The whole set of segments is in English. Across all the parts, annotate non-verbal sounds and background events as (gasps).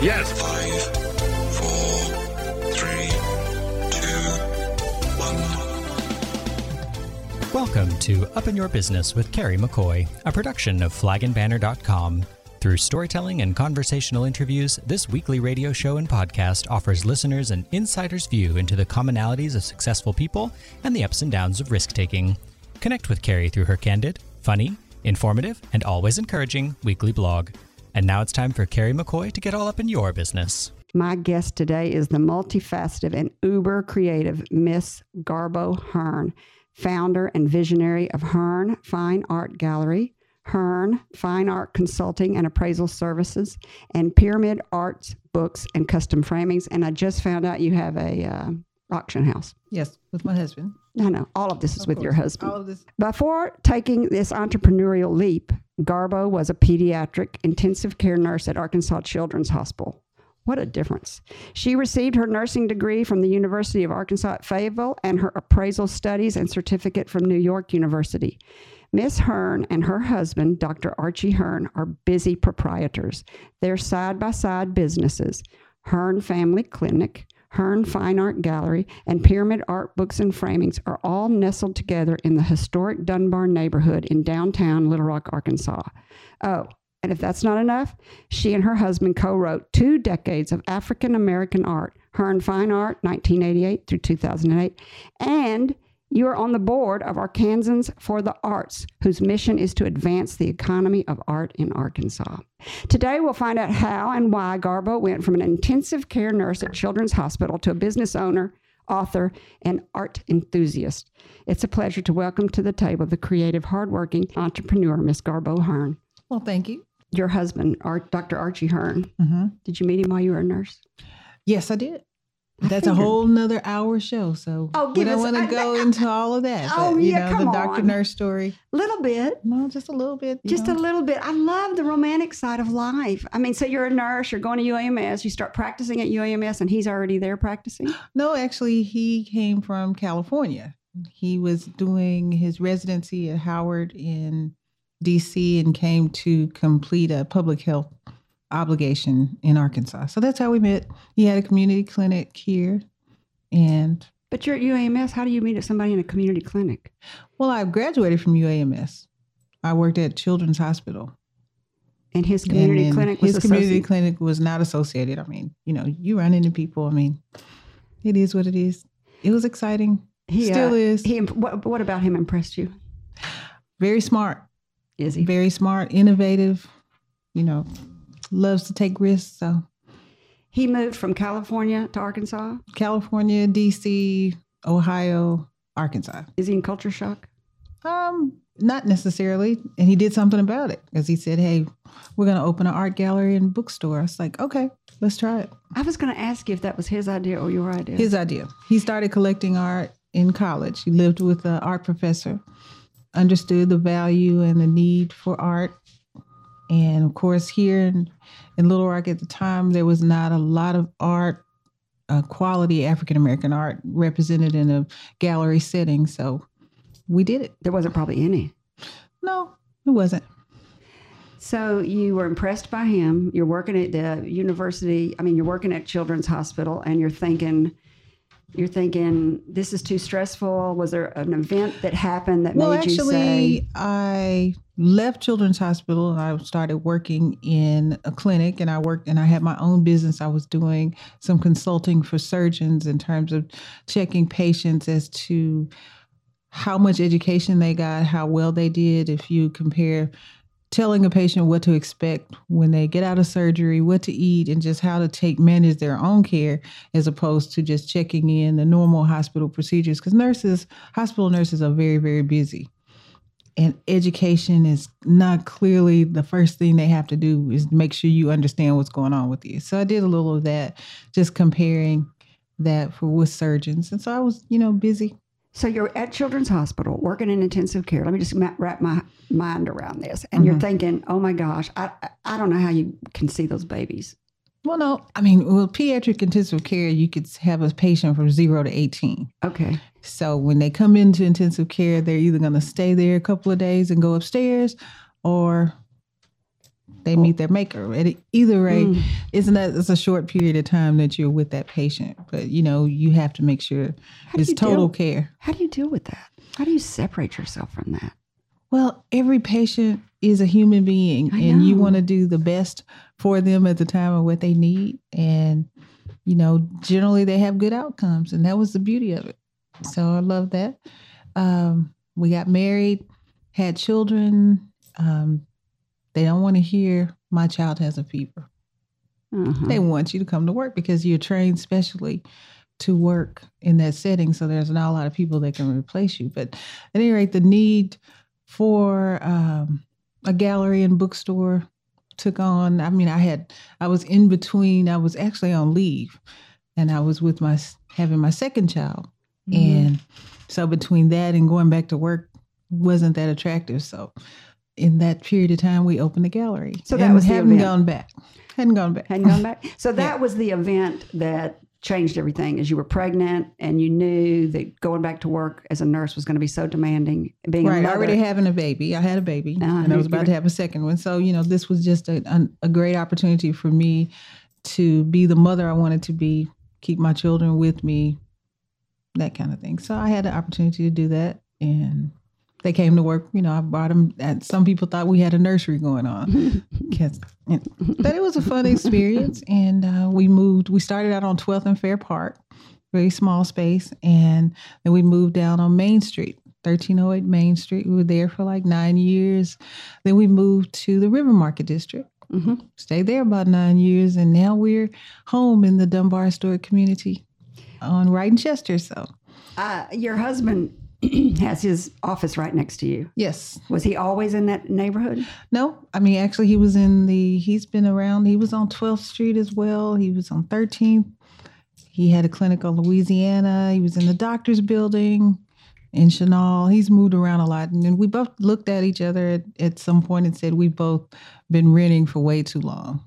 Yes. Five, four, three, two, one. Welcome to Up in Your Business with Carrie McCoy, a production of flagandbanner.com. Through storytelling and conversational interviews, this weekly radio show and podcast offers listeners an insider's view into the commonalities of successful people and the ups and downs of risk taking. Connect with Carrie through her candid, funny, informative, and always encouraging weekly blog. And now it's time for Carrie McCoy to get all up in your business. My guest today is the multifaceted and uber creative Miss Garbo Hearne, founder and visionary of Hearne Fine Art Gallery, Hearne Fine Art Consulting and Appraisal Services, and Pyramid Arts Books and Custom Framings. And I just found out you have a uh, auction house. Yes, with my husband. No, no, all of this is Of with your husband. All of this. Before taking this entrepreneurial leap, Garbo was a pediatric intensive care nurse at Arkansas Children's Hospital. What a difference. She received her nursing degree from the University of Arkansas at Fayetteville and her appraisal studies and certificate from New York University. Miss Hearne and her husband, Dr. Archie Hearne, are busy proprietors. They're side by side businesses Hearne Family Clinic, Hearne Fine Art Gallery, and Pyramid Art Books and Framings are all nestled together in the historic Dunbar neighborhood in downtown Little Rock, Arkansas. Oh, and if that's not enough, she and her husband co wrote two decades of African American art, Hearne Fine Art, 1988 through 2008, and you are on the board of Arkansans for the Arts, whose mission is to advance the economy of art in Arkansas. Today, we'll find out how and why Garbo went from an intensive care nurse at Children's Hospital to a business owner, author, and art enthusiast. It's a pleasure to welcome to the table the creative, hardworking entrepreneur, Miss Garbo Hearne. Well, thank you. Your husband, Dr. Archie Hearne. hmm Did you meet him while you were a nurse? Yes, I did. That's a whole nother hour show. So Oh, we don't want to go I- (laughs) into all of that. Oh, but, you yeah, know, come the doctor on. nurse story. A little bit. No, just a little bit. Just know. a little bit. I love the romantic side of life. I mean, so you're a nurse, you're going to UAMS, you start practicing at UAMS, and he's already there practicing. (gasps) No, actually, he came from California. He was doing his residency at Howard in DC and came to complete a public health obligation in Arkansas. So that's how we met. He had a community clinic here. And But you're at UAMS. How do you meet somebody in a community clinic? well, I graduated from UAMS. I worked at Children's Hospital. And his community then clinic was his community clinic was not associated. I mean, you know, you run into people. I mean, it is what it is. It was exciting. He, Still uh, is. He, imp- what, what about him impressed you? Very smart. Is he? very smart, innovative, you know, loves to take risks. So He moved from California to Arkansas. California, DC, Ohio, Arkansas. Is he in culture shock? Um, not necessarily. And he did something about it because he said, Hey, we're gonna open an art gallery and bookstore. I was like, Okay, let's try it. I was going to ask you if that was his idea or your idea. His idea. He started collecting art in college. He lived with an art professor, understood the value and the need for art. And of course, here in, in Little Rock at the time, there was not a lot of art, uh, quality African American art represented in a gallery setting. So we did it. there wasn't probably any. No, it wasn't. So you were impressed by him. You're working at the university. I mean, you're working at Children's Hospital, and you're thinking, you're thinking, this is too stressful. Was there an event that happened that Well, made you Well, actually, say, I left Children's Hospital and I started working in a clinic and I worked and I had my own business. I was doing some consulting for surgeons in terms of checking patients as to how much education they got, how well they did. If you compare telling a patient what to expect when they get out of surgery, what to eat, and just how to take manage their own care as opposed to just checking in the normal hospital procedures. Because nurses, hospital nurses are very, very busy. And education is not clearly the first thing they have to do is make sure you understand what's going on with you. So I did a little of that, just comparing that for with surgeons. And so I was, you know, busy. So you're at Children's Hospital working in intensive care. Let me just wrap my mind around this. And you're Mhm. thinking, oh my gosh, I, I- I don't know how you can see those babies. Well, no, I mean, with pediatric intensive care, you could have a patient from zero to 18. Okay. So when they come into intensive care, they're either going to stay there a couple of days and go upstairs, or they meet their maker. At either way, Mm. isn't that it's a short period of time that you're with that patient, but you know you have to make sure it's total deal- care. How do you deal with that? How do you separate yourself from that? Well, every patient is a human being, I and you want to do the best for them at the time of what they need. And, you know, generally they have good outcomes, and that was the beauty of it. So I love that. Um, we got married, had children. Um, they don't want to hear my child has a fever. Uh-huh. They want you to come to work because you're trained specially to work in that setting. So there's not a lot of people that can replace you. But at any rate, the need for um, a gallery and bookstore took on. I mean, I had I was in between. I was actually on leave, and I was with my having my second child, Mm-hmm. and so between that and going back to work wasn't that attractive. So in that period of time, we opened the gallery. So that and was the hadn't event. gone back. Hadn't gone back. Hadn't gone back. So (laughs) that was the event that changed everything. As you were pregnant and you knew that going back to work as a nurse was going to be so demanding. Being Right, mother, already having a baby. I had a baby, Uh, and I was about to have a second one. So you know, this was just a a great opportunity for me to be the mother I wanted to be, keep my children with me, that kind of thing. So I had the opportunity to do that, and they came to work. You know, I brought them. And some people thought we had a nursery going on, (laughs) but it was a fun experience. And uh, we moved. We started out on 12th and Fair Park, very small space, and then we moved down on Main Street. 1308 Main Street. We were there for like nine years. Then we moved to the River Market District. Mhm. Stayed there about nine years, and now we're home in the Dunbar Historic Community on Wright and Chester. So, Uh, your husband (clears throat) has his office right next to you. yes. Was he always in that neighborhood? No, I mean, actually, he was in the, he's been around, he was on 12th Street as well. He was on 13th. He had a clinic on Louisiana. He was in the doctor's building in Chenal. He's moved around a lot. And then we both looked at each other at, at some point and said, we've both been renting for way too long.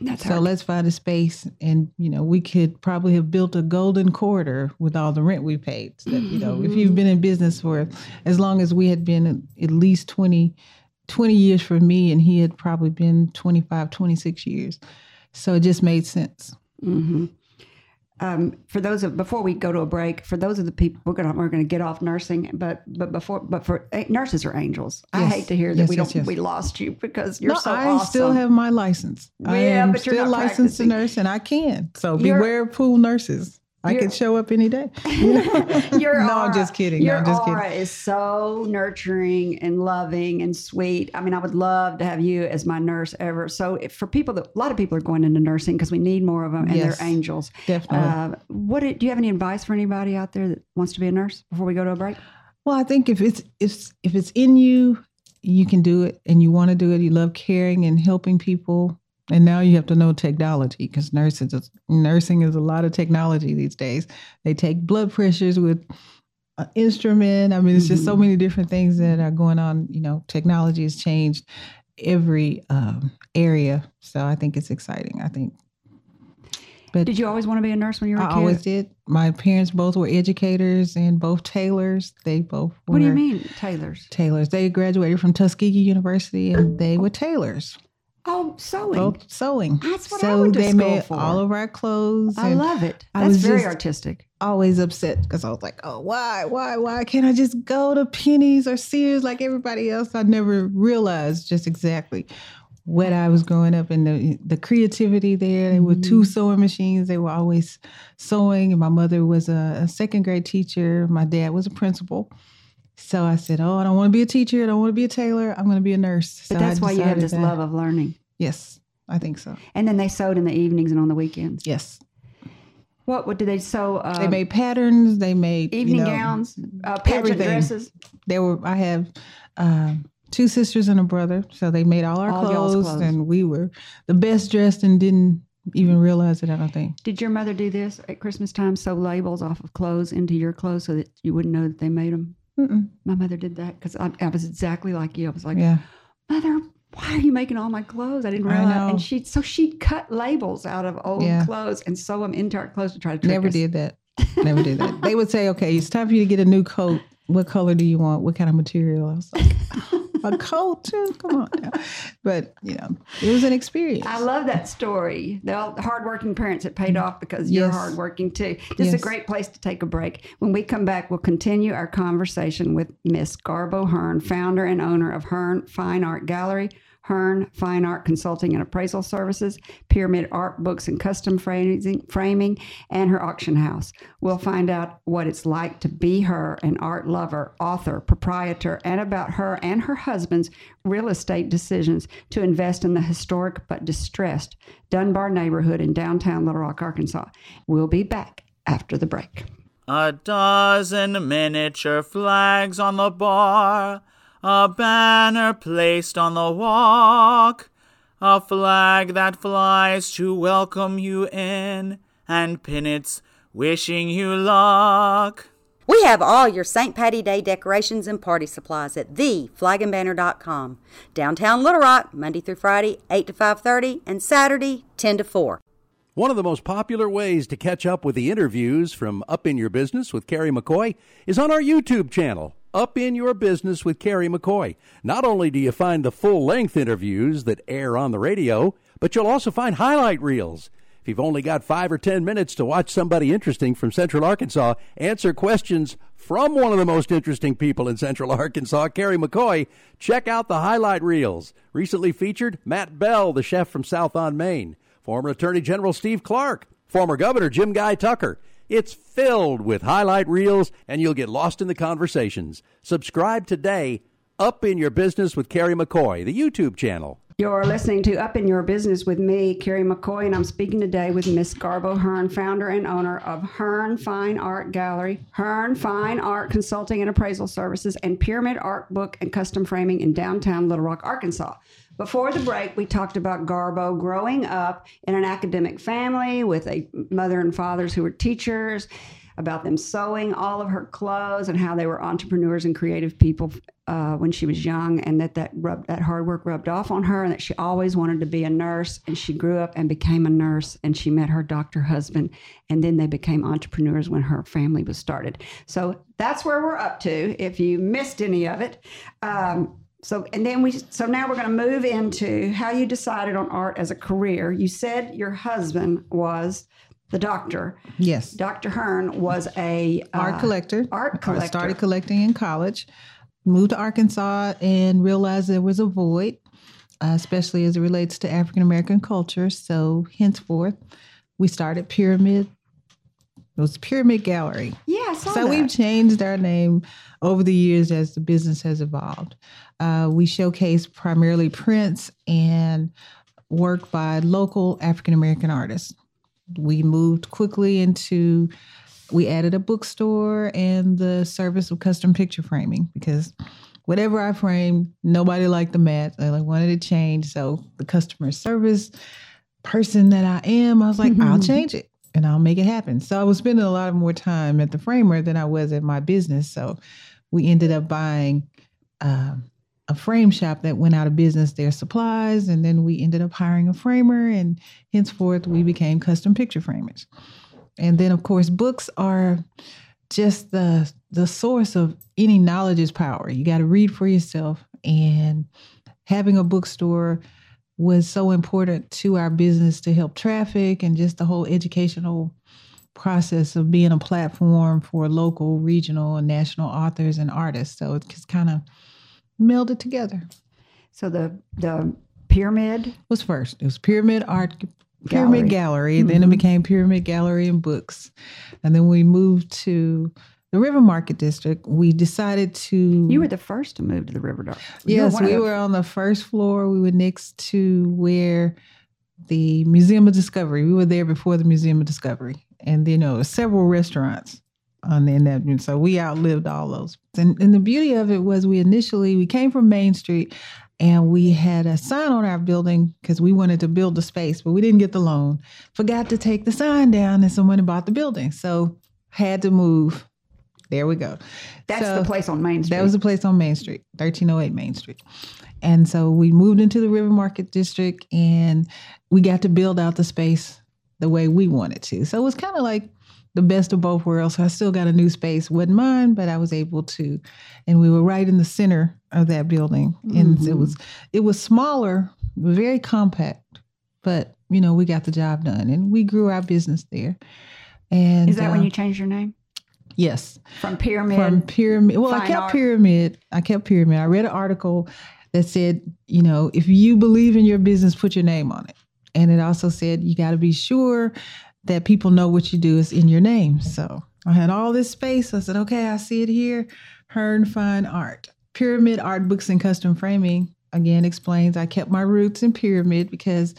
That's So hard. let's find a space, and you know, we could probably have built a golden corridor with all the rent we paid. So that, you know, if you've been in business for as long as we had been, at least 20, 20 years for me, and he had probably been 25, 26 years. So it just made sense. hmm Um, for those of before we go to a break, for those of the people we're gonna we're gonna get off nursing, but but before but for eh, nurses are angels. I hate to hear that Yes, we yes, don't yes. we lost you because you're no, so I awesome. still have my license. I Yeah, am but you're still licensed to nurse, and I can. So You're- beware of pool nurses. I can show up any day. (laughs) your (laughs) no, I'm just kidding. No, Your I'm just kidding. aura is so nurturing and loving and sweet. I mean, I would love to have you as my nurse ever. So, if, for people that a lot of people are going into nursing because we need more of them, and Yes. they're angels. Definitely. Uh, what do do you have any advice for anybody out there that wants to be a nurse before we go to a break? Well, I think if it's if if it's in you, you can do it, and you want to do it. You love caring and helping people, and now you have to know technology because nursing is nursing is a lot of technology these days. They take blood pressures with an instrument. I mean, it's just so Mhm. many different things that are going on. You know, technology has changed every um, area, so I think it's exciting. I think. But Did you always want to be a nurse when you were a I kid? I always did. My parents both were educators and both tailors. They both were what do you mean, tailors? tailors. They graduated from Tuskegee University and they were tailors, Oh, sewing. both sewing. That's what I so went to they school made for. all of our clothes. I love it. I That's was very artistic. always upset because I was like, oh, why, why, why can't I just go to Penney's or Sears like everybody else? I never realized just exactly what I was growing up and the the creativity there. There were two mm-hmm. sewing machines. They were always sewing. And my mother was a, a second grade teacher. My dad was a principal. So I said, oh, I don't want to be a teacher. I don't want to be a tailor. I'm going to be a nurse. But So that's why you have this that- love of learning. Yes, I think so. And then they sewed in the evenings and on the weekends. Yes. What, what did they sew? Uh, They made patterns. They made you evening know, gowns, uh, pageant dresses. They were I have um, two sisters and a brother, so they made all our All clothes, clothes. and we were the best dressed and didn't even realize it. I don't think. Did your mother do this at Christmas time? Sew labels off of clothes into your clothes so that you wouldn't know that they made them. Mm-mm. My mother did that because I, I was exactly like you. I was like, Yeah, Mother, why are you making all my clothes? I didn't I realize. know. And she so she'd cut labels out of old Yeah. clothes and sew them into our clothes to try to trick never us. did that. (laughs) Never did that. They would say, "Okay, it's time for you to get a new coat. What color do you want? What kind of material?" I was like, (laughs) a coat too. Come on, now. but you know, it was an experience. I love that story. The hardworking parents, it paid off because you're hardworking too. This is a great place to take a break. When we come back, we'll continue our conversation with Miss Garbo Hearne, founder and owner of Hearne Fine Art Gallery. Hearne Fine Art Consulting and Appraisal Services, Pyramid Art Books and Custom Framing, and her auction house. We'll find out what it's like to be her, an art lover, author, proprietor, and about her and her husband's real estate decisions to invest in the historic but distressed Dunbar neighborhood in downtown Little Rock, Arkansas. We'll be back after the break. A dozen miniature flags on the bar, a banner placed on the walk, a flag that flies to welcome you in, and pinnets wishing you luck. We have all your St. Patty Day decorations and party supplies at theflagandbanner.com. Downtown Little Rock, Monday through Friday, 8 to 5.30, and Saturday, 10 to 4. One of the most popular ways to catch up with the interviews from Up in Your Business with Carrie McCoy is on our YouTube channel, Up in Your Business with Carrie McCoy. Not only do you find the full length interviews that air on the radio, but you'll also find highlight reels. If you've only got five or ten minutes to watch somebody interesting from Central Arkansas answer questions from one of the most interesting people in Central (laughs) Arkansas, Carrie McCoy, check out the highlight reels. Recently featured Matt Bell, the chef from South on Main former Attorney General Steve Clark, former Governor Jim Guy Tucker. It's filled with highlight reels, and you'll get lost in the conversations. Subscribe today. Up in Your Business with Carrie McCoy, the YouTube channel. You're listening to Up in Your Business with me, Carrie McCoy, and I'm speaking today with Miss Garbo Hearne, founder and owner of Hearne Fine Art Gallery, Hearne Fine Art Consulting and Appraisal Services, and Pyramid Art Book and Custom Framing in downtown Little Rock, Arkansas. Before the break, we talked about Garbo growing up in an academic family with a mother and fathers who were teachers, about them sewing all of her clothes and how they were entrepreneurs and creative people uh, when she was young, and that that rubbed, that hard work rubbed off on her, and that she always wanted to be a nurse. And she grew up and became a nurse, and she met her doctor husband, and then they became entrepreneurs when her family was started. So that's where we're up to. If you missed any of it. Um, so and then we so now we're going to move into how you decided on art as a career. You said your husband was the doctor. Yes. Dr. Hearne was a uh, art collector. Art I collector. started collecting in college, moved to Arkansas, and realized there was a void, uh, especially as it relates to African American culture. So, henceforth, we started Pyramid. It was Pyramid Gallery. Yeah, So that. we've changed our name over the years as the business has evolved. Uh, we showcase primarily prints and work by local African American artists. We moved quickly into, we added a bookstore and the service of custom picture framing because whatever I framed, nobody liked the mats. I like wanted to change. So the customer service person that I am, I was like, I'll change it and I'll make it happen. So I was spending a lot of more time at the framer than I was at my business. So we ended up buying um, a frame shop that went out of business, their supplies, and then we ended up hiring a framer, and henceforth we became custom picture framers. And then, of course, books are just the the source of any knowledge is power. You got to read for yourself, and having a bookstore was so important to our business to help traffic and just the whole educational process of being a platform for local, regional, and national authors and artists. So it's kind of melded together. so the the pyramid. was first. It was Pyramid Art Pyramid Gallery. Gallery. Then it mm-hmm. became Pyramid Gallery and Books. And then we moved to the River Market District. We decided to You were the first to move to the River Dark. You Yes, of we the- were on the first floor. We were next to where the Museum of Discovery. We were there before the Museum of Discovery, and you know several restaurants on in that. So we outlived all those. And, and the beauty of it was we initially we came from Main Street, and we had a sign on our building because we wanted to build the space, but we didn't get the loan. Forgot to take the sign down, and someone bought the building, so had to move. There we go. That's So- the place on Main Street. that was a place on Main Street, 1308 Main Street. And so we moved into the River Market District and we got to build out the space the way we wanted to. So it was kind of like the best of both worlds. So I still got a new space, wasn't mine, but I was able to, and we were right in the center of that building, and Mm-hmm. it was it was smaller, very compact, but you know we got the job done, and we grew our business there. And Is that when uh, you changed your name Yes, from Pyramid? from pyramid. Well, I kept art. pyramid. I kept pyramid. I read an article that said, you know, if you believe in your business, put your name on it. And it also said you got to be sure that people know what you do is in your name. So I had all this space. I said, okay, I see it here. Hearne Fine Art. Pyramid Art Books and Custom Framing again explains I kept my roots in pyramid because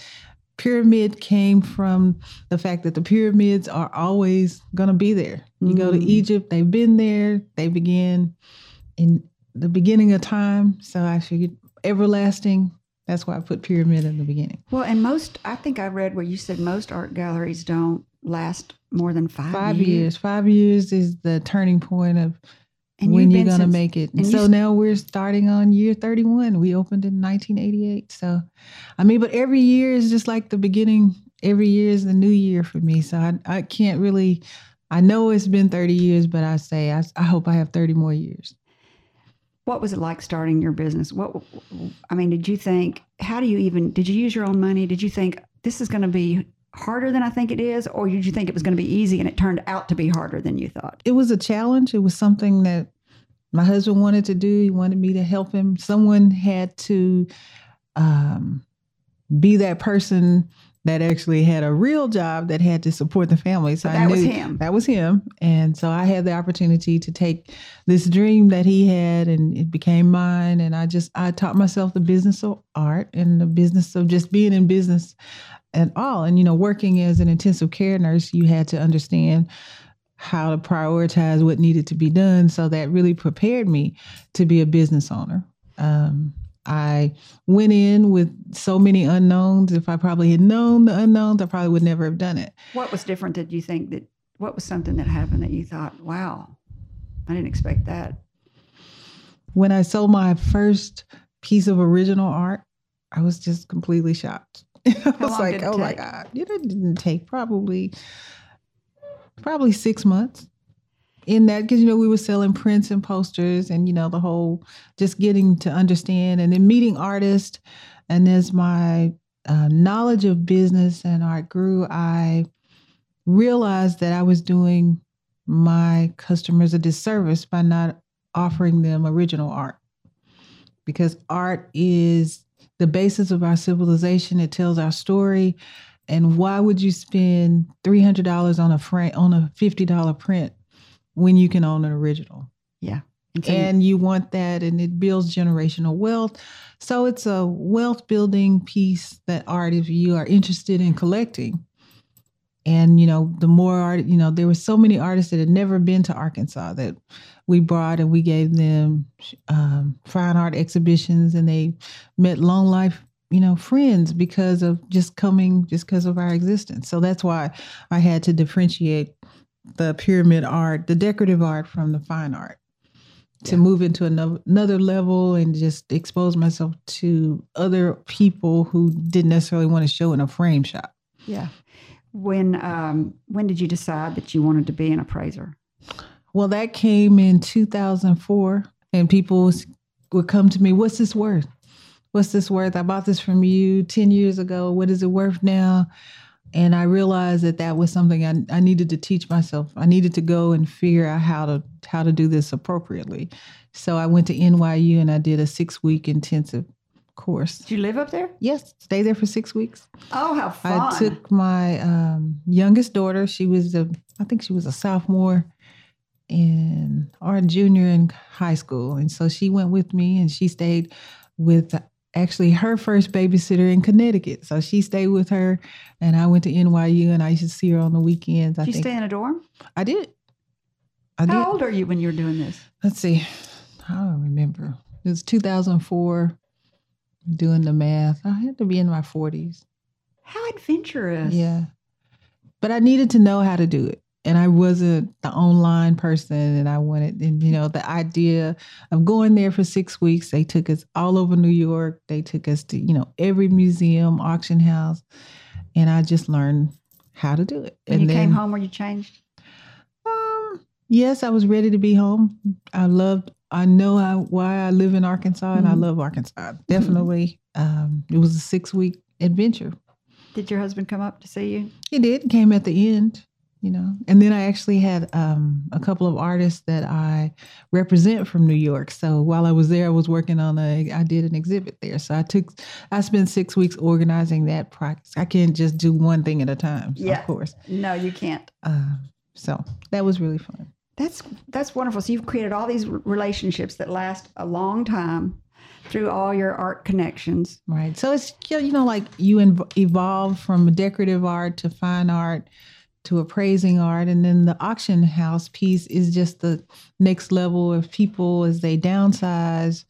pyramid came from the fact that the pyramids are always going to be there. You go to Mm. Egypt, they've been there. They began in the beginning of time. So I figured everlasting. That's why I put pyramid in the beginning. well, and most, I think I read where you said most art galleries don't last more than five, Five years. Five years is the turning point of And when you're going to since- make it. and so now we're starting on year 31. We opened in 1988. So, I mean, but every year is just like the beginning. Every year is the new year for me. So I, I can't really, I know it's been 30 years, but I say, I, I hope I have 30 more years. What was it like starting your business? What I mean, did you think? How do you even? Did you use your own money? Did you think this is going to be harder than I think it is, or did you think it was going to be easy and it turned out to be harder than you thought? it was a challenge. It was something that my husband wanted to do. He wanted me to help him. Someone had to um, be that person that actually had a real job that had to support the family. So I that was him. That was him. And so I had the opportunity to take this dream that he had and it became mine. And I just I taught myself the business of art and the business of just being in business at all. And you know, working as an intensive care nurse, you had to understand how to prioritize what needed to be done. So that really prepared me to be a business owner. Um, I went in with so many unknowns. If I probably had known the unknowns, I probably would never have done it. What was different? Did you think that? What was something that happened that you thought, "Wow, I didn't expect that"? When I sold my first piece of original art, I was just completely shocked. (laughs) I was like, oh my? God. It didn't take probably probably six months in that because you know we were selling prints and posters and you know the whole just getting to understand and then meeting artists. And as my uh, knowledge of business and art grew i realized that i was doing my customers a disservice by not offering them original art. Because art is the basis of our civilization. It tells our story. And why would you spend $300 on a frame on a $50 print when you can own an original. Yeah, and, so you- you want that and it builds generational wealth. So it's a wealth building piece that art if you are interested in collecting. And you know the more art you know there were so many artists that had never been to arkansas that we brought and we gave them um, fine art exhibitions and they met long life you know friends because of just coming just because of our existence. So that's why i had to differentiate the pyramid art the decorative art from the fine art to Yeah. move into another, another level and just expose myself to other people who didn't necessarily want to show in a frame shop yeah. When um, when did you decide that you wanted to be an appraiser? Well, that came in 2004, and people would come to me, What's this worth? What's this worth? I bought this from you 10 years ago. What is it worth now? And I realized that that was something I, I needed to teach myself. I needed to go and figure out how to how to do this appropriately. So I went to NYU and I did a six week intensive course. Did you live up there? Yes, stay there for six weeks. Oh, how fun! I took my um, youngest daughter. She was a, I think she was a sophomore in or a junior in high school, and so she went with me, and she stayed with actually her first babysitter in Connecticut. So she stayed with her, and I went to NYU, and I used to see her on the weekends. I Did you think stay in a dorm? I did. I How did. old are you when you were doing this? Let's see. I don't remember. It was 2004. Doing the math, I had to be in my 40s. How adventurous! Yeah. But I needed to know how to do it. And I wasn't the online person and I wanted and you know, the idea of going there for six weeks. They took us all over New York. They took us to, you know, every museum, auction house. And I just learned how to do it. When and you came home, were you changed? um Yes, I was ready to be home. I loved. I know I, why I live in Arkansas, and I Mhm. love Arkansas. Definitely, um, it was a six week adventure. Did your husband come up to see you? he did came at the end, you know. And then I actually had um, a couple of artists that I represent from New York. So while I was there, I was working on a. I did an exhibit there. So I took. I spent six weeks organizing that practice. I can't just do one thing at a time. Yeah. of course. No, you can't. Uh, so that was really fun. That's that's wonderful. So you've created all these relationships that last a long time through all your art connections. Right. So it's you know like you inv- evolve from decorative art to fine art to appraising art, and then the auction house piece is just the next level of people as they downsize,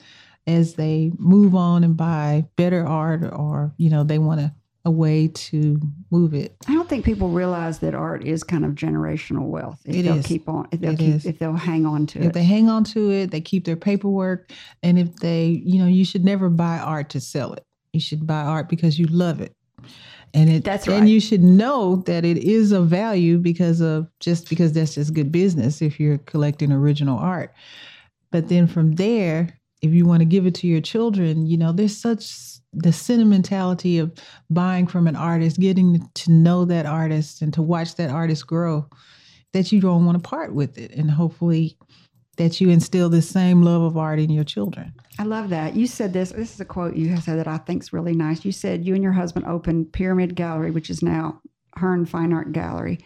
as they move on and buy better art, or you know they want a, a way to move it. I don't think people realize that art is kind of generational wealth. If It they'll is. keep on, if they'll It keep, is. if they'll hang on to If it. If they hang on to it, they keep their paperwork, and if they, you know, you should never buy art to sell it. You should buy art because you love it. And it That's and you should know that it is of value because of just because that's just good business if you're collecting original art. But then from there, if you want to give it to your children, you know, there's such the sentimentality of buying from an artist, getting to know that artist and to watch that artist grow that you don't want to part with it. And hopefully that you instill the same love of art in your children. I love that. You said this. This is a quote you have said that I think is really nice. You said you and your husband opened Pyramid Gallery, which is now Hearne Fine Art Gallery,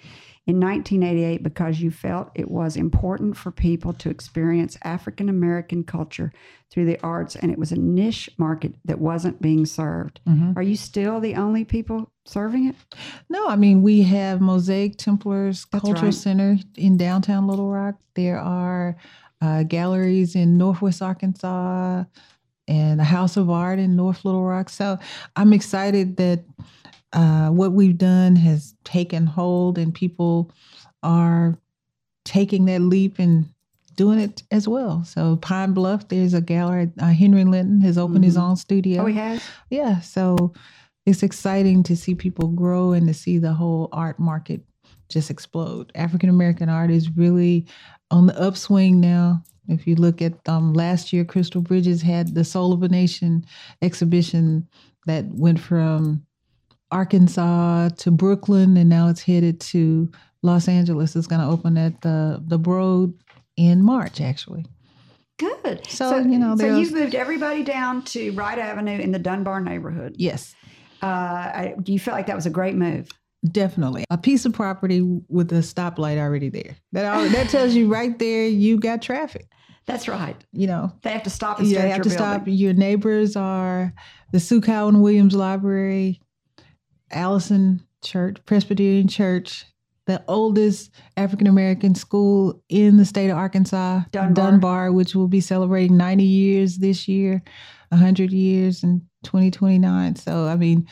in 1988 because you felt it was important for people to experience African American culture through the arts, and it was a niche market that wasn't being served. Mhm. Are you still the only people serving it? No, I mean, we have Mosaic Templars That's Cultural right. Center in downtown Little Rock. There are uh, galleries in Northwest Arkansas and a House of Art in North Little Rock. So I'm excited that uh, what we've done has taken hold and people are taking that leap and doing it as well. So Pine Bluff, there's a gallery. Uh, Henry Linton has opened his Mhm. own studio. Oh, he has. Yeah, so it's exciting to see people grow and to see the whole art market just explode. African American art is really on the upswing now. If you look at um, last year, Crystal Bridges had the Soul of a Nation exhibition that went from Arkansas to Brooklyn, and now it's headed to Los Angeles. It's going to open at the the Broad in March, actually. Good. So, you know, so you've moved everybody down to Wright Avenue in the Dunbar neighborhood. Yes. Uh, I, do you feel like that was a great move? Definitely. A piece of property with a stoplight already there. That al- that tells you right there you got traffic. That's right. You know, They have to stop and stare at have your to building. stop. Your neighbors are the Sue Cowan Williams Library, Allison Church, Presbyterian Church, the oldest African American school in the state of Arkansas, Dunbar. which will be celebrating 90 years this year, 100 years in 2029. So, I mean,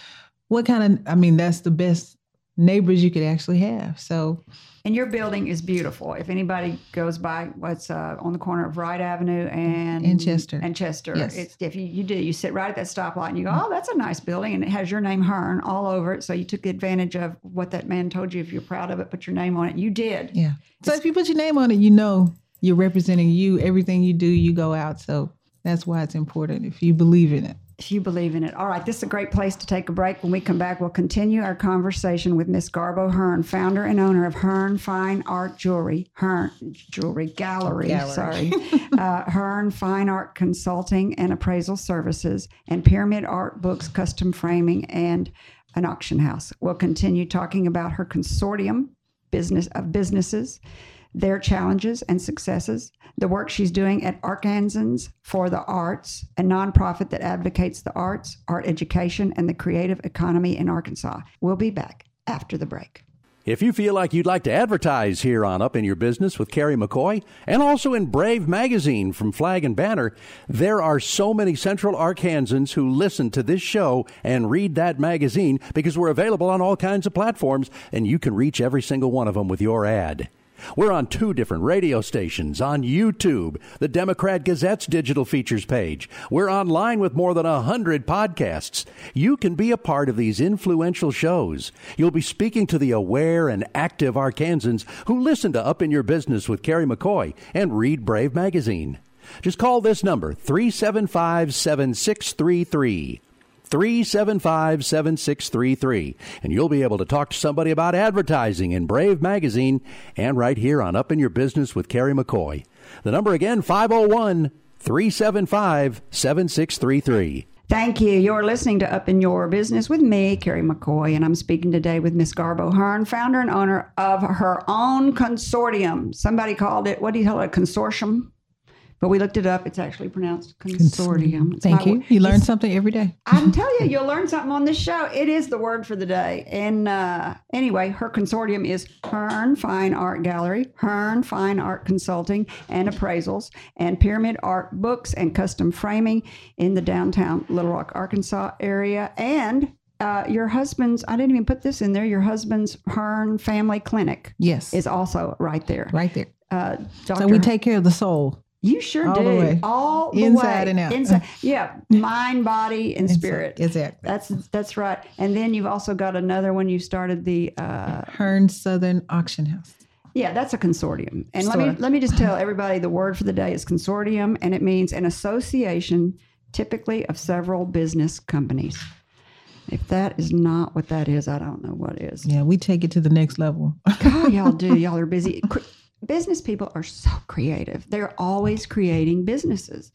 what kind of, I mean, that's the best neighbors you could actually have. So, And your building is beautiful. If anybody goes by what's uh, on the corner of Wright Avenue and And Chester. and Chester, Yes. it's if you, you do, you sit right at that stoplight and you go, oh, that's a nice building, and it has your name Hearne all over it. So you took advantage of what that man told you. If you're proud of it, put your name on it. You did. yeah. So, if you put your name on it, you know you're representing you. Everything you do, you go out. So, that's why it's important if you believe in it. If you believe in it. All right, this is a great place to take a break. When we come back, we'll continue our conversation with Miss Garbo Hearne, founder and owner of Hearne Fine Art Jewelry, Hearne Jewelry Gallery, Gallery. sorry, (laughs) uh, Hearne Fine Art Consulting and Appraisal Services, and Pyramid Art Books, Custom Framing, and an auction house. We'll continue talking about her consortium business of businesses their challenges and successes, the work she's doing at Arkansans for the Arts, a nonprofit that advocates the arts, art education, and the creative economy in Arkansas. We'll be back after the break. If you feel like you'd like to advertise here on Up in Your Business with Carrie McCoy and also in Brave Magazine from Flag and Banner, there are so many Central Arkansans who listen to this show and read that magazine because we're available on all kinds of platforms and you can reach every single one of them with your ad. We're on two different radio stations, on YouTube, the Democrat Gazette's digital features page. We're online with more than a hundred podcasts. You can be a part of these influential shows. You'll be speaking to the aware and active Arkansans who listen to Up in Your Business with Carrie McCoy and read Brave Magazine. Just call this number, 375 7633. 375 7633. And you'll be able to talk to somebody about advertising in Brave Magazine and right here on Up in Your Business with Carrie McCoy. The number again, 501 375 7633. Thank you. You're listening to Up in Your Business with me, Carrie McCoy, and I'm speaking today with Miss Garbo Hearne, founder and owner of her own consortium. Somebody called it, what do you call it, a consortium? But we looked it up. It's actually pronounced consortium. It's Thank you. word. You learn It's- something every day. I'm (laughs) telling you, you'll learn something on this show. It is the word for the day. And uh, anyway, her consortium is Hearne Fine Art Gallery, Hearne Fine Art Consulting and Appraisals, and Pyramid Art Books and Custom Framing in the downtown Little Rock, Arkansas area. And uh, your husband's, I didn't even put this in there, your husband's Hearne Family Clinic Yes. is also right there. right there. Uh, So we take care of the soul. You sure All do. the way. All the Inside way. and out. Inside. (laughs) Yeah. Mind, body, and spirit. Exactly. That's that's right. And then you've also got another one. You started the uh, Hearne Southern Auction House. yeah, that's a consortium. And let me let me just (laughs) tell everybody the word for the day is consortium, and it means an association, typically of several business companies. If that is not what that is, I don't know what is. Yeah, we take it to the next level. God, y'all do. (laughs) Y'all are busy. Business people are so creative. They're always creating businesses.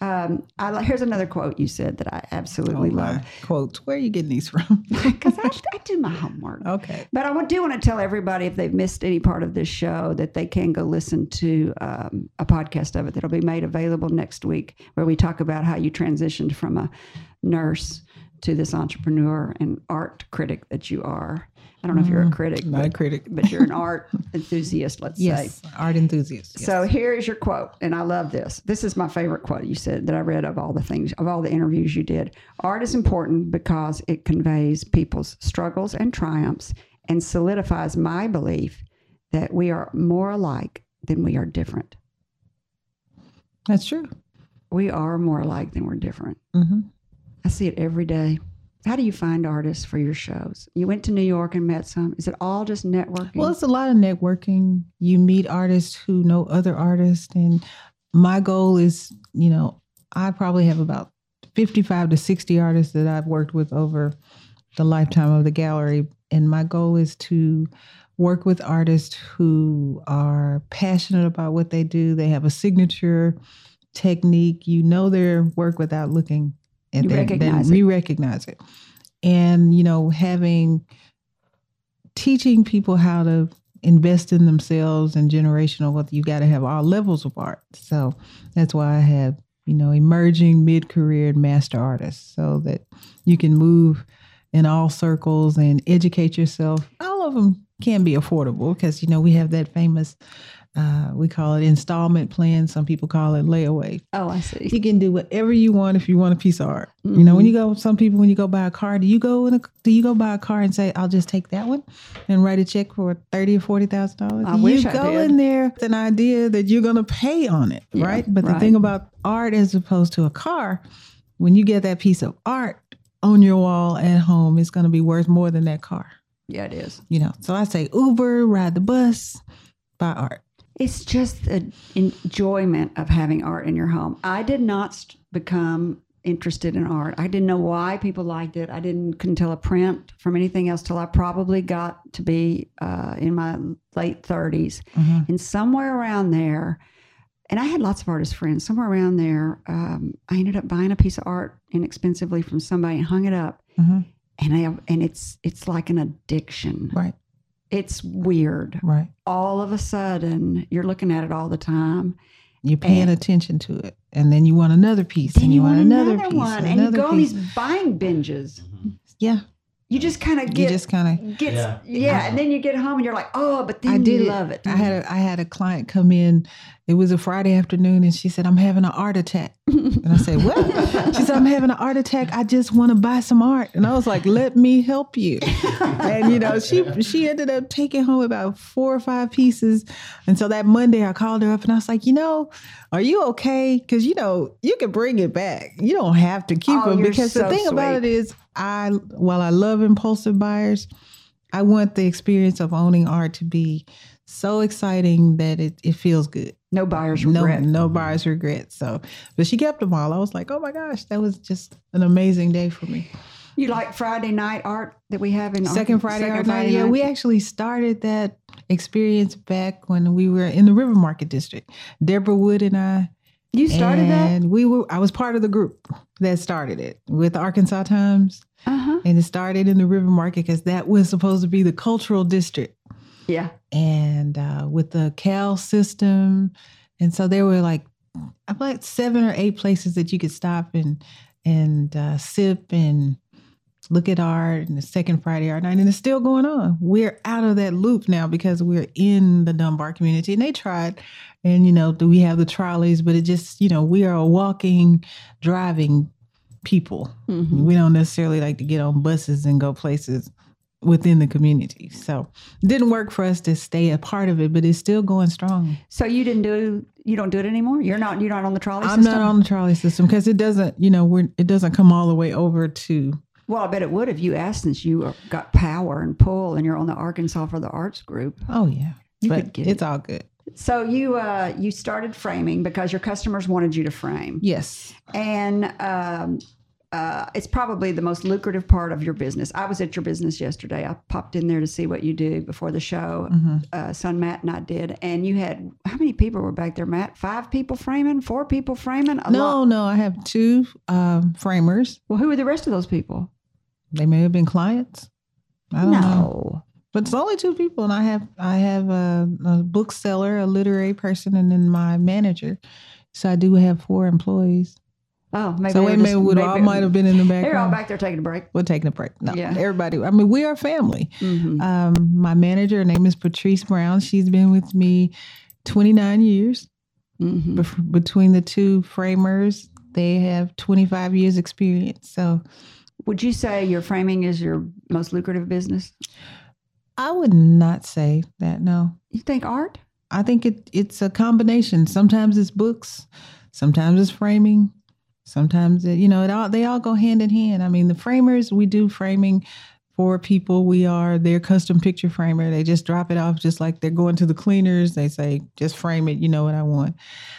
Um, I, here's another quote you said that I absolutely Oh, love. Quotes. Where are you getting these from? (laughs) because I, I do my homework. okay. But I do want to tell everybody if they've missed any part of this show that they can go listen to um, a podcast of it that'll be made available next week, where we talk about how you transitioned from a nurse to this entrepreneur and art critic that you are. I don't know if you're a critic, Mm, Not a but, critic. but you're an (laughs) art enthusiast, let's say. Yes. Art enthusiast. Yes. So here is your quote, and I love this. This is my favorite quote you said that I read of all the things, of all the interviews you did. Art is important because it conveys people's struggles and triumphs and solidifies my belief that we are more alike than we are different. That's true. We are more alike than we're different. hmm I see it every day. How do you find artists for your shows? You went to New York and met some. Is it all just networking? Well, it's a lot of networking. You meet artists who know other artists. And my goal is, you know, I probably have about 55 to 60 artists that I've worked with over the lifetime of the gallery. And my goal is to work with artists who are passionate about what they do. They have a signature technique. You know their work without looking You them. recognize then we recognize it. And, you know, having teaching people how to invest in themselves and generational wealth, you got to have all levels of art. So that's why I have, you know, emerging, mid career, and master artists so that you can move in all circles and educate yourself. All of them can be affordable because, you know, we have that famous, uh, we call it installment plan. Some people call it layaway oh, I see. you can do whatever you want if you want a piece of art. You know, when you go, some people when you go buy a car, do you go in a, do you go buy a car and say, "I'll just take that one," and write a check for thirty or forty thousand dollars? I you wish I go did. in there with an idea that you're going to pay on it, Yeah, right? But the thing about art, as opposed to a car, when you get that piece of art on your wall at home, it's going to be worth more than that car. Yeah, it is. You know, so I say Uber, ride the bus, buy art. It's just the enjoyment of having art in your home. I did not become interested in art. I didn't know why people liked it. I didn't couldn't tell a print from anything else till I probably got to be uh, in my late 30s, Mhm. and somewhere around there. And I had lots of artist friends. Somewhere around there, um, I ended up buying a piece of art inexpensively from somebody and hung it up. Mhm. And I and it's it's like an addiction. Right, It's weird. right. All of a sudden, you're looking at it all the time. You're paying And- attention to it, and then you want another piece, and you, want, another, piece, one, and you another go on these buying binges. Yeah, You just kind of get You get just kind of gets Yeah. yeah. and then you get home and you're like, oh, but then I did you love it. I had a I had a client come in. It was a Friday afternoon, and she said, "I'm having an art attack." And I said, "What?" (laughs) She said, "I'm having an art attack. I just want to buy some art." And I was like, "Let me help you." And you know, she (laughs) she ended up taking home about four or five pieces. And so that Monday, I called her up and I was like, "You know, are you okay? Because you know, you can bring it back. You don't have to keep Oh, them you're because the so thing about it is, I while I love impulsive buyers." I want the experience of owning art to be so exciting that it, it feels good. no buyer's regret. no buyer's regret. So, but she kept them all. I was like, oh my gosh, that was just an amazing day for me. You like Friday night art that we have in Second Friday Second art night. Yeah, we actually started that experience back when we were in the River Market District. Deborah Wood and I. You started that? and we were. I was part of the group that started it with Arkansas Times, Uh huh. and it started in the River Market because that was supposed to be the cultural district. Yeah. and uh, with the Cal system, and so there were like I like seven or eight places that you could stop and and uh, sip and look at art and the second Friday art night, and it's still going on. We're out of that loop now because we're in the Dunbar community, and they tried, and you know, do we have the trolleys? But it just you know we are a walking, driving people. Mhm. We don't necessarily like to get on buses and go places within the community. So it didn't work for us to stay a part of it, but it's still going strong. So you didn't do you don't do it anymore. You're not you're not on the trolley I'm system. not on the trolley system because it doesn't, you know, we're it doesn't come all the way over to Well, I bet it would if you asked since you are- got power and pull and you're on the Arkansas for the Arts group. oh yeah. You but could get it's it. all good. So you uh, you started framing because your customers wanted you to frame, Yes. and um, uh, it's probably the most lucrative part of your business. I was at your business yesterday. I popped in there to see what you do before the show. Mm-hmm. Uh, son Matt and I did, and you had how many people were back there, Matt? Five people framing, four people framing. No, lot. no, I have two um, framers. Well, who were the rest of those people? They may have been clients. I don't know. no. But it's only two people, and I have I have a, a bookseller, a literary person, and then my manager. So I do have four employees. Oh, maybe so wait, were maybe just- we all might have been in the back. They're all back there taking a break. We're taking a break. No, Yeah. everybody. I mean, we are family. Mhm. Um, my manager, her name is Patrice Brown. She's been with me 29 years. Mhm. Bef- between the two framers, they have 25 years experience. So Would you say your framing is your most lucrative business? I would not say that. No, You think art? I think it it's a combination. Sometimes it's books, sometimes it's framing, sometimes it, you know it all they all go hand in hand. I mean, the framers we do framing for people. We are their custom picture framer. They just drop it off just like they're going to the cleaners. They say just frame it. You know what I want.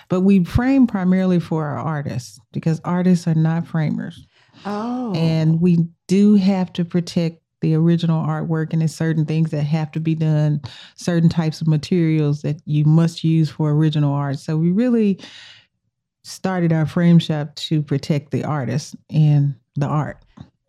But we frame primarily for our artists because artists are not framers, Oh. and we do have to protect the original artwork and there's certain things that have to be done certain types of materials that you must use for original art so we really started our frame shop to protect the artist and the art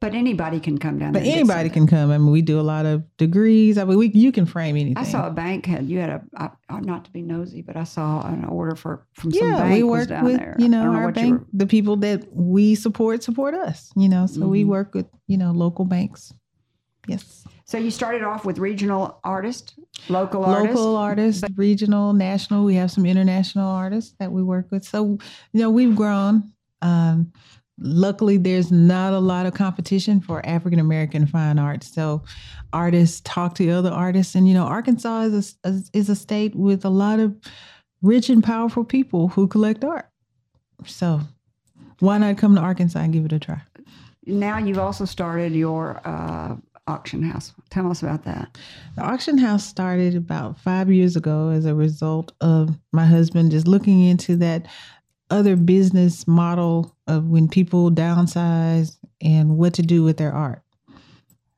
but anybody can come down but anybody can come i mean we do a lot of degrees i mean we, you can frame anything I saw a bank had you had a I, not to be nosy, but I saw an order for from some yeah bank we was work down with there. you know our you bank were- the people that we support support us you know so we Mhm. work with you know local banks yes so you started off with regional artists, local artist. local artists, regional, national. We have some international artists that we work with. So, you know, we've grown. Um, luckily, there's not a lot of competition for African American fine arts. So, artists talk to other artists, and you know, Arkansas is a, is a state with a lot of rich and powerful people who collect art. So, why not come to Arkansas and give it a try? Now you've also started your uh, auction house. Tell us about that. The auction house started about five years ago as a result of my husband just looking into that other business model of when people downsize and what to do with their art.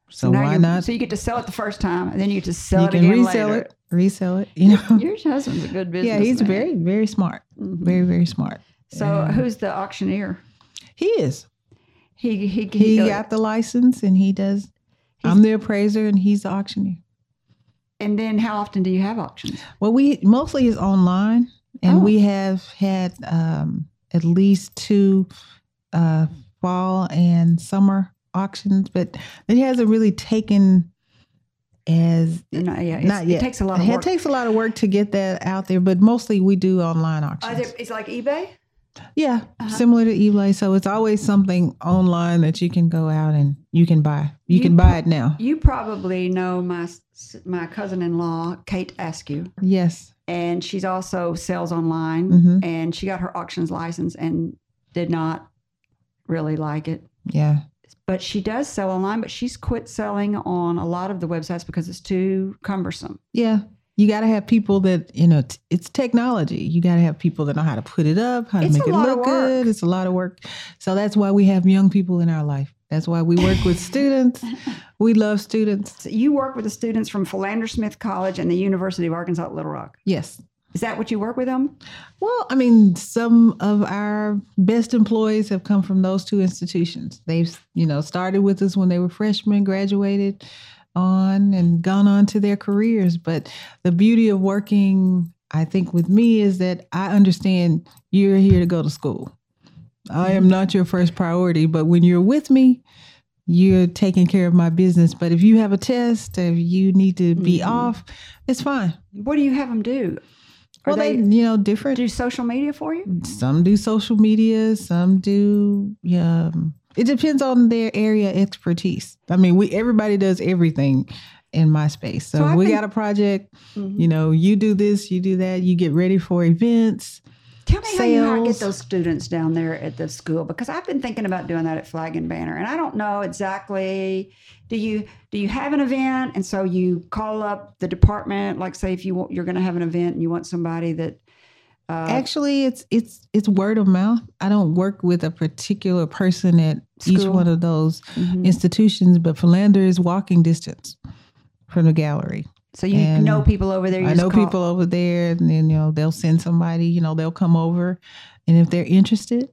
So, now why not? So you get to sell it the first time, and then you get to sell you it can again resell later. it, resell it. You know, (laughs) Your husband's a good business. (laughs) yeah, he's very, very smart, very, very smart. So who's the auctioneer? He is. He he He uh, got the license, and he does. I'm the appraiser, and he's the auctioneer. And then how often do you have auctions? Well, we mostly is online, and Oh. we have had um, at least two uh, fall and summer auctions, but it hasn't really taken as Not yet. Not yet. It takes a lot of It work. takes a lot of work to get that out there, but mostly we do online auctions. there- it's like eBay. yeah, Uh-huh. similar to eBay. So it's always something online that you can go out and you can buy. You, You can buy it now. You probably know my my cousin-in-law, Kate Askew, Yes. And she's also sells online. Mhm. And she got her auctions license and did not really like it. Yeah. But she does sell online, but she's quit selling on a lot of the websites because it's too cumbersome. Yeah. You got to have people that, you know, t- it's technology. You got to have people that know how to put it up, how to It's make it look good. It's a lot of work. So that's why we have young people in our life. That's why we work with students. (laughs) We love students. So you work with the students from Philander Smith College and the University of Arkansas at Little Rock. Yes. Is that what you work with them? Well, I mean, some of our best employees have come from those two institutions. They've, you know, started with us when they were freshmen, graduated on and gone on to their careers. But the beauty of working, I think, with me is that I understand you're here to go to school. I am not your first priority, but when you're with me, you're taking care of my business. But if you have a test, if you need to be Mhm. off, it's fine. What do you have them do? Are Well, they, they you know, different do social media for you? some do social media some do um it depends on their area expertise i mean we everybody does everything in my space so, So we think- got a project Mhm. you know you do this you do that you get ready for events Tell me how you how get those students down there at the school because I've been thinking about doing that at Flag and Banner, and I don't know exactly. Do you do you have an event, and so you call up the department? Like, say if you want, you're going to have an event and you want somebody that. Uh, actually it's it's it's word of mouth i don't work with a particular person at each one of those mhm. institutions but philander is walking distance from the gallery So you and know people over there. You I know call- people over there, and then you know they'll send somebody. You know they'll come over, and if they're interested,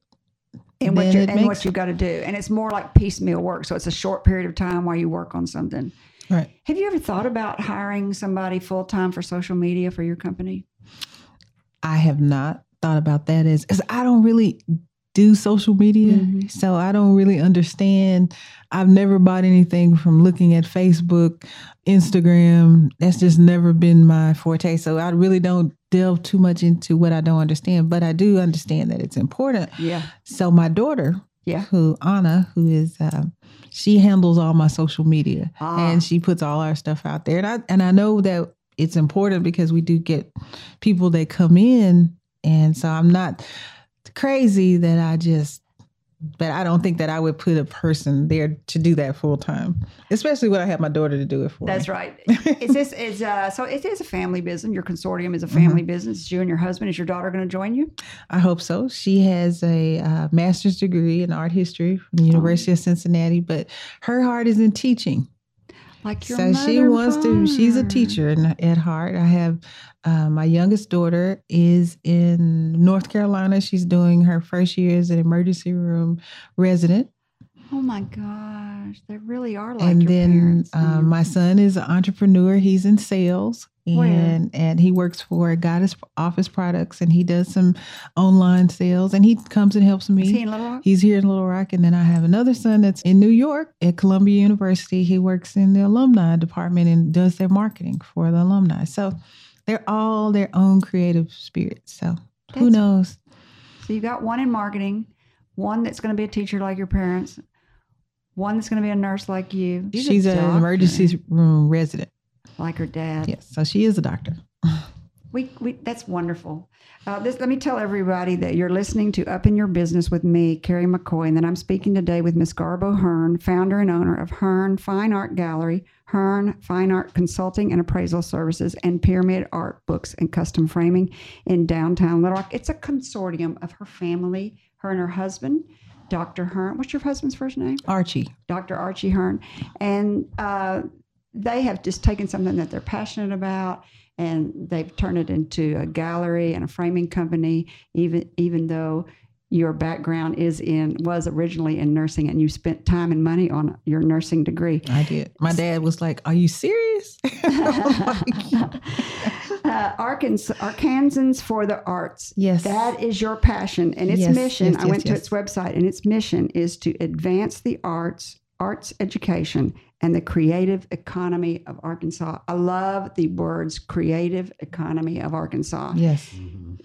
and what you and what you've got to do, and it's more like piecemeal work. So it's a short period of time while you work on something. right? Have you ever thought about hiring somebody full time for social media for your company? I have not thought about that as as I don't really do social media, Mhm. so I don't really understand. I've never bought anything from looking at Facebook, Instagram. That's just never been my forte. So I really don't delve too much into what I don't understand, but I do understand that it's important. Yeah, So my daughter, Yeah. who Anna, who is, uh, she handles all my social media, Ah. and she puts all our stuff out there. And I and I know that it's important because we do get people that come in, and so I'm not crazy that I just. But I don't think that I would put a person there to do that full time, especially when I have my daughter to do it for That's me. right. (laughs) Is this is uh, so? It is a family business. Your consortium is a Mm-hmm. family business. It's you and your husband. Is your daughter going to join you? I hope so. She has a uh, master's degree in art history from the University of Cincinnati, but her heart is in teaching. Like your so she wants to she's a teacher in, at heart. I have uh, my youngest daughter is in north carolina. She's doing her first year as an emergency room resident. Oh my gosh, they really are like and then parents. um, my son is an entrepreneur he's in sales Where? and and he works for goddess office products and he does some online sales and he comes and helps me is he in Little Rock? He's here in Little Rock. And then I have another son that's in New York at Columbia University. He works in the alumni department and does their marketing for the alumni. So they're all their own creative spirits. So who knows? So you got one in marketing, one that's going to be a teacher like your parents, one that's going to be a nurse like you. a She's an emergency room resident. like her dad. Yes. So she is a doctor. We, we that's wonderful. Uh, this, let me tell everybody that you're listening to Up in Your Business with me, Kerry McCoy, and that I'm speaking today with Miss Garbo Hearne, founder and owner of Hearne Fine Art Gallery, Hearne Fine Art Consulting and Appraisal Services, and Pyramid Art Books and Custom Framing in downtown Little Rock. It's a consortium of her family, her and her husband, Dr. Hearne. What's your husband's first name? Archie. Dr. Archie Hearne, and uh, they have just taken something that they're passionate about and they've turned it into a gallery and a framing company. Even even though your background is in was originally in nursing and you spent time and money on your nursing degree. I did. My dad was like, Are you serious? (laughs) (laughs) uh, Arkansas, Arkansans for the arts. Yes. That is your passion. And its Yes, mission, yes, I went to its website, and its mission is to advance the arts, arts education and the creative economy of Arkansas. I love the words creative economy of Arkansas. Yes.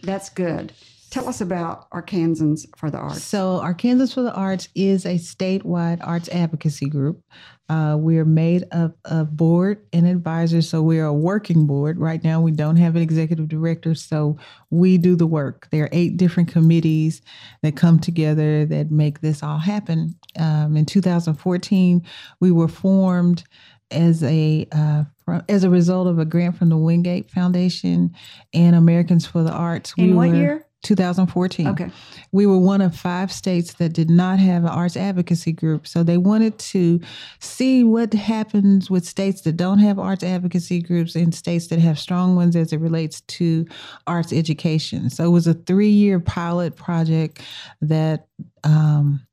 That's good. Tell us about Arkansans for the Arts. So, Arkansas for the Arts is a statewide arts advocacy group. Uh, we're made up of board and advisors, so we're a working board. Right now, we don't have an executive director, so we do the work. There are eight different committees that come together that make this all happen. Um, in 2014, we were formed as a uh, as a result of a grant from the Wingate Foundation and Americans for the Arts. In we what were- year? 2014. Okay. We were one of five states that did not have an arts advocacy group. So they wanted to see what happens with states that don't have arts advocacy groups and states that have strong ones as it relates to arts education. So it was a three year pilot project that um,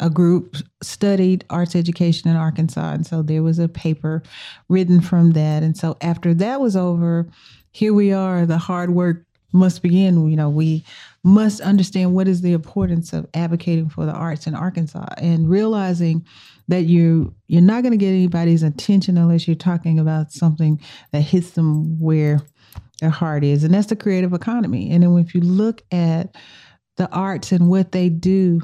a group studied arts education in Arkansas. And so there was a paper written from that. And so after that was over, here we are, the hard work must begin. You know, we must understand what is the importance of advocating for the arts in Arkansas and realizing that you you're not going to get anybody's attention unless you're talking about something that hits them where their heart is, and that's the creative economy. And then if you look at the arts and what they do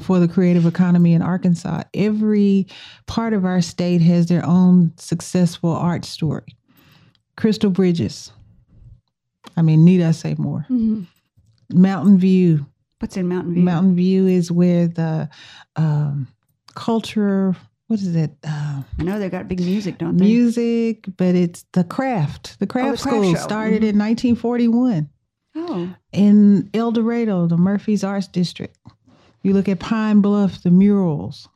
for the creative economy in Arkansas, every part of our state has their own successful art story. Crystal Bridges. I mean, need I say more? Mhm. Mountain View. What's in Mountain View? Mountain View is where the um, culture, what is it? Uh, I know they got big music, don't they? music, but it's the craft. The craft craft school show. started Mhm. in 1941 Oh, in El Dorado, the Murphy's Arts District. You look at Pine Bluff, the murals.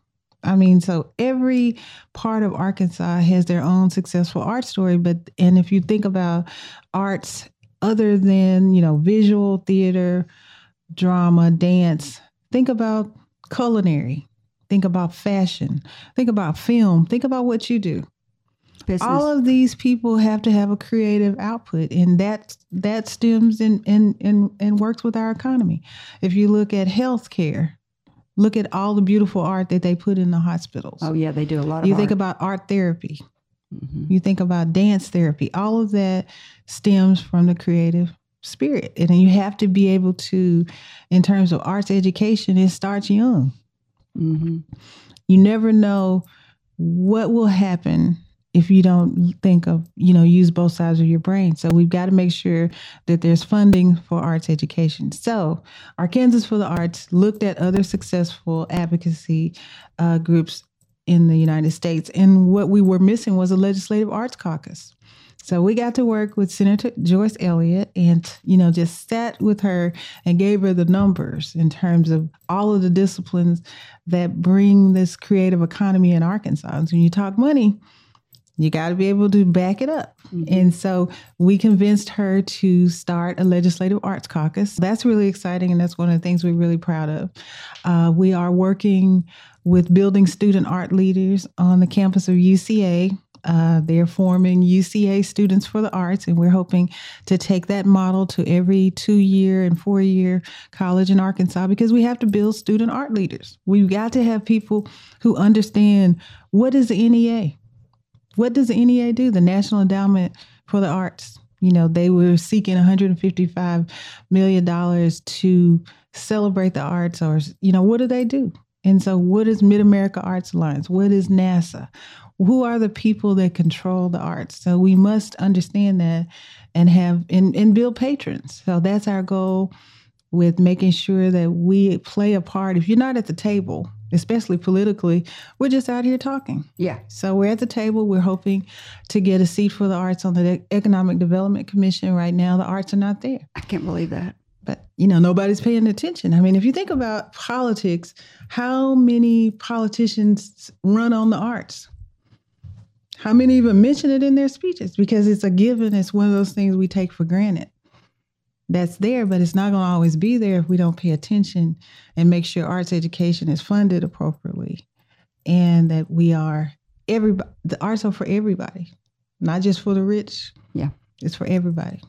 I mean, so every part of Arkansas has their own successful art story. But and if you think about arts other than you know visual theater, drama, dance, think about culinary. Think about fashion. Think about film. Think about what you do business. all of these people have to have a creative output and that that stems in and and and works with our economy if you look at healthcare look at all the beautiful art that they put in the hospitals oh yeah, they do a lot of. you think art. about art therapy Mhm. you think about dance therapy all of that stems from the creative spirit. And you have to be able to in terms of arts education it starts young. Mhm. you never know what will happen if you don't think of you know use both sides of your brain. So we've got to make sure that there's funding for arts education. So arkansas for the arts looked at other successful advocacy uh, groups in the united states. And what we were missing was a legislative arts caucus so we got to work with Senator Joyce Elliott and, you know, just sat with her and gave her the numbers in terms of all of the disciplines that bring this creative economy in Arkansas. And so when you talk money, you got to be able to back it up. And so we convinced her to start a legislative arts caucus. That's really exciting. And that's one of the things we're really proud of. Uh, we are working with building student art leaders on the campus of UCA. Uh, they're forming UCA Students for the Arts, and we're hoping to take that model to every two year and four year college in Arkansas because we have to build student art leaders. We've got to have people who understand what is the NEA? What does the NEA do? The National Endowment for the Arts. You know, they were seeking $155 million to celebrate the arts, or, you know, what do they do? And so, what is Mid America Arts Alliance? What is NASA? Who are the people that control the arts? So, we must understand that and have and, and build patrons. So, that's our goal with making sure that we play a part. If you're not at the table, especially politically, we're just out here talking. Yeah. So we're at the table. We're hoping to get a seat for the arts on the Economic Development Commission. Right now, the arts are not there. I can't believe that. But you know, nobody's paying attention. I mean, if you think about politics, how many politicians run on the arts? How many even mention it in their speeches? Because it's a given. It's one of those things we take for granted. That's there, but it's not going to always be there if we don't pay attention and make sure arts education is funded appropriately, and that we are everybody. The arts are for everybody, not just for the rich. Yeah. it's for everybody.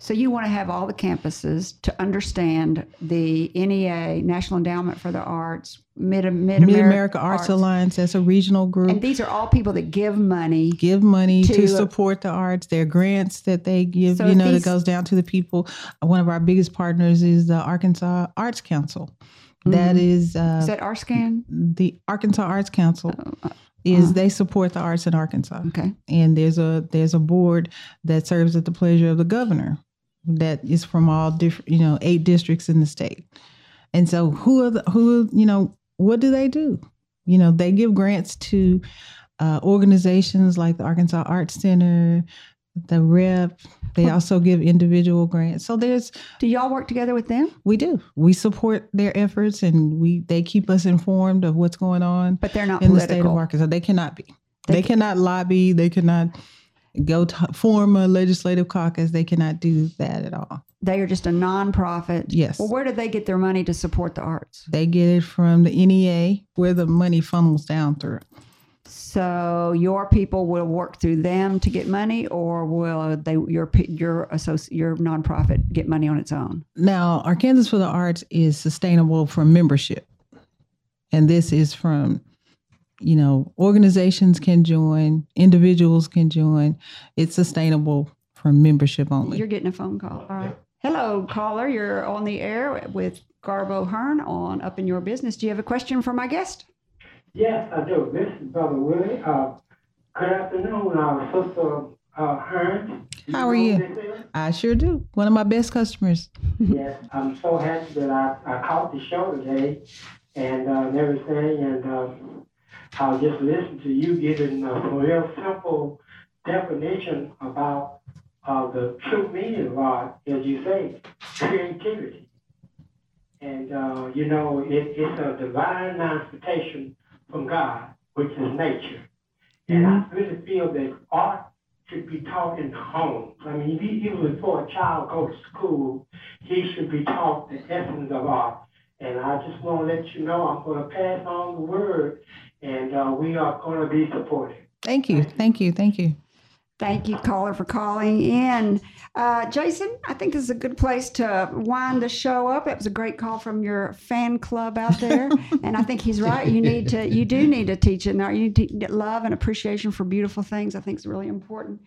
So you want to have all the campuses to understand the NEA, National Endowment for the Arts, Mid America Arts, Alliance, that's a regional group. and these are all people that give money. give money to, to- support the arts. There are grants that they give, So you know, these- that goes down to the people. One of our biggest partners is the Arkansas Arts Council. That is, uh, Mm-hmm. Is that RSCAN? the Arkansas Arts Council. Is they support the arts in Arkansas, Okay. and there's a there's a board that serves at the pleasure of the governor, that is from all different you know eight districts in the state, and so who are the who you know what do they do? You know they give grants to uh, organizations like the Arkansas Arts Center, the Rep. They also give individual grants. So there's Do y'all work together with them? we do we support their efforts, and we they keep us informed of what's going on But they're not in the state of political. Arkansas. They cannot be. They, cannot lobby. They cannot go to form a legislative caucus. They cannot do that at all. They are just a nonprofit. Yes. Well, where do they get their money to support the arts? They get it from the NEA, where the money funnels down through. So your people will work through them to get money, or will they your your associ- your nonprofit get money on its own? Now, Arkansas for the Arts is sustainable from membership, and this is from you know organizations can join, individuals can join. It's sustainable from membership only. You're getting a phone call. All right. Hello, caller. You're on the air with Garbo Hearne on Up in Your Business. Do you have a question for my guest? Yes, I do. This is Brother Willie. Uh, good afternoon, uh, Sister uh, Hearne. How are you? who this is? I sure do. One of my best customers. yes, I'm so happy that I, I caught the show today and, uh, and everything. And uh, I'll just listen to you giving a real simple definition about uh, the true meaning of art, as you say, creativity. And, uh, you know, it, it's a divine manifestation from God, which is nature. And I really feel that art should be taught in the home. I mean, even before a child goes to school, he should be taught the essence of art. And I just want to let you know I'm going to pass on the word, and uh, we are going to be supportive. Thank you. Thank you. Thank you. Thank you, caller, for calling in. Uh, Jason, I think this is a good place to wind the show up. It was a great call from your fan club out there, (laughs) and I think he's right. You need to, you do need to teach it. Now, you need to get love and appreciation for beautiful things. I think is really important.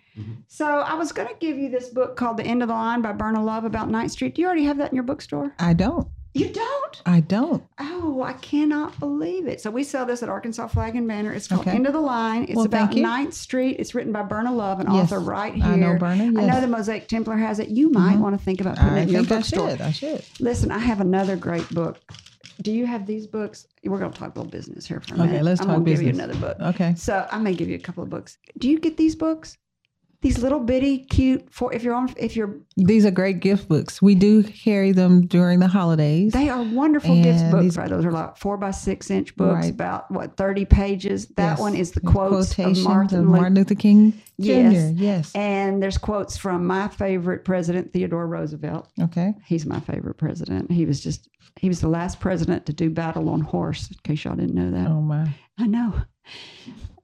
So, I was going to give you this book called "The End of the Line" by Berna Love about Ninth Street. Do you already have that in your bookstore? I don't. You don't? I don't. Oh, I cannot believe it. So we sell this at Arkansas Flag and Banner. It's called Okay. End of the Line. It's Well, about. Ninth Street. It's written by Berna Love, an Yes. author right here. I know Berna, I know the Mosaic Templar has it. You might mm-hmm. want to think about putting I it in your think I should. I should. Listen, I have another great book. Do you have these books? We're going to talk a little business here for a Okay, minute. let's I'm talk gonna give you business. another book. Okay. So I may give you a couple of books. Do you get these books? These little bitty, cute. For if you're on, if you're, These are great gift books. We do carry them during the holidays. they are wonderful gift books. these- Right, those are like four by six inch books, Right. about what thirty pages. That Yes. one is the And quotes of Martin, of Luther Martin Luther King Jr. Yes. Yes. And there's quotes from my favorite president, Theodore Roosevelt. Okay. He's my favorite president. He was just, he was the last president to do battle on horse, in case y'all didn't know that. Oh my. I know.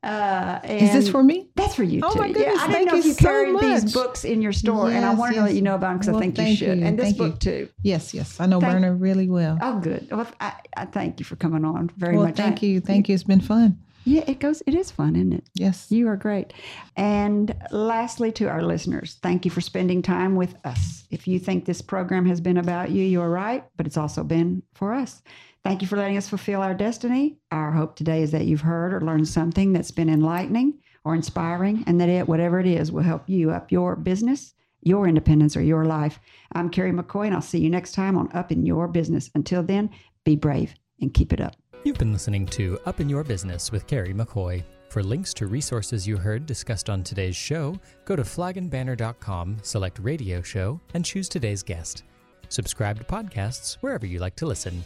Uh, Is this for me? That's for you Oh, too. my yeah, goodness, I didn't know if you you so carried these books in your store, and I Yes, wanted to let you know about them because Well, I think you should. you, And this thank book you. too. Yes, yes. I know Thank- Berna really well. Oh, good. Well, I, I thank you for coming on very well, much. thank I- you. Thank you. It's been fun. Yeah, it goes. It is fun, isn't it? Yes. You are great. And lastly, to our listeners, thank you for spending time with us. If you think this program has been about you, you are right, but it's also been for us. Thank you for letting us fulfill our destiny. Our hope today is that you've heard or learned something that's been enlightening or inspiring, and that it, whatever it is, will help you up your business, your independence, or your life. I'm Kerry McCoy, and I'll see you next time on Up in Your Business. Until then, be brave and keep it up. You've been listening to Up in Your Business with Kerry McCoy. For links to resources you heard discussed on today's show, go to flagandbanner.com, select Radio Show, and choose today's guest. Subscribe to podcasts wherever you like to listen.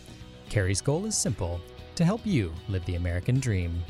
Kerry's goal is simple to help you live the American dream.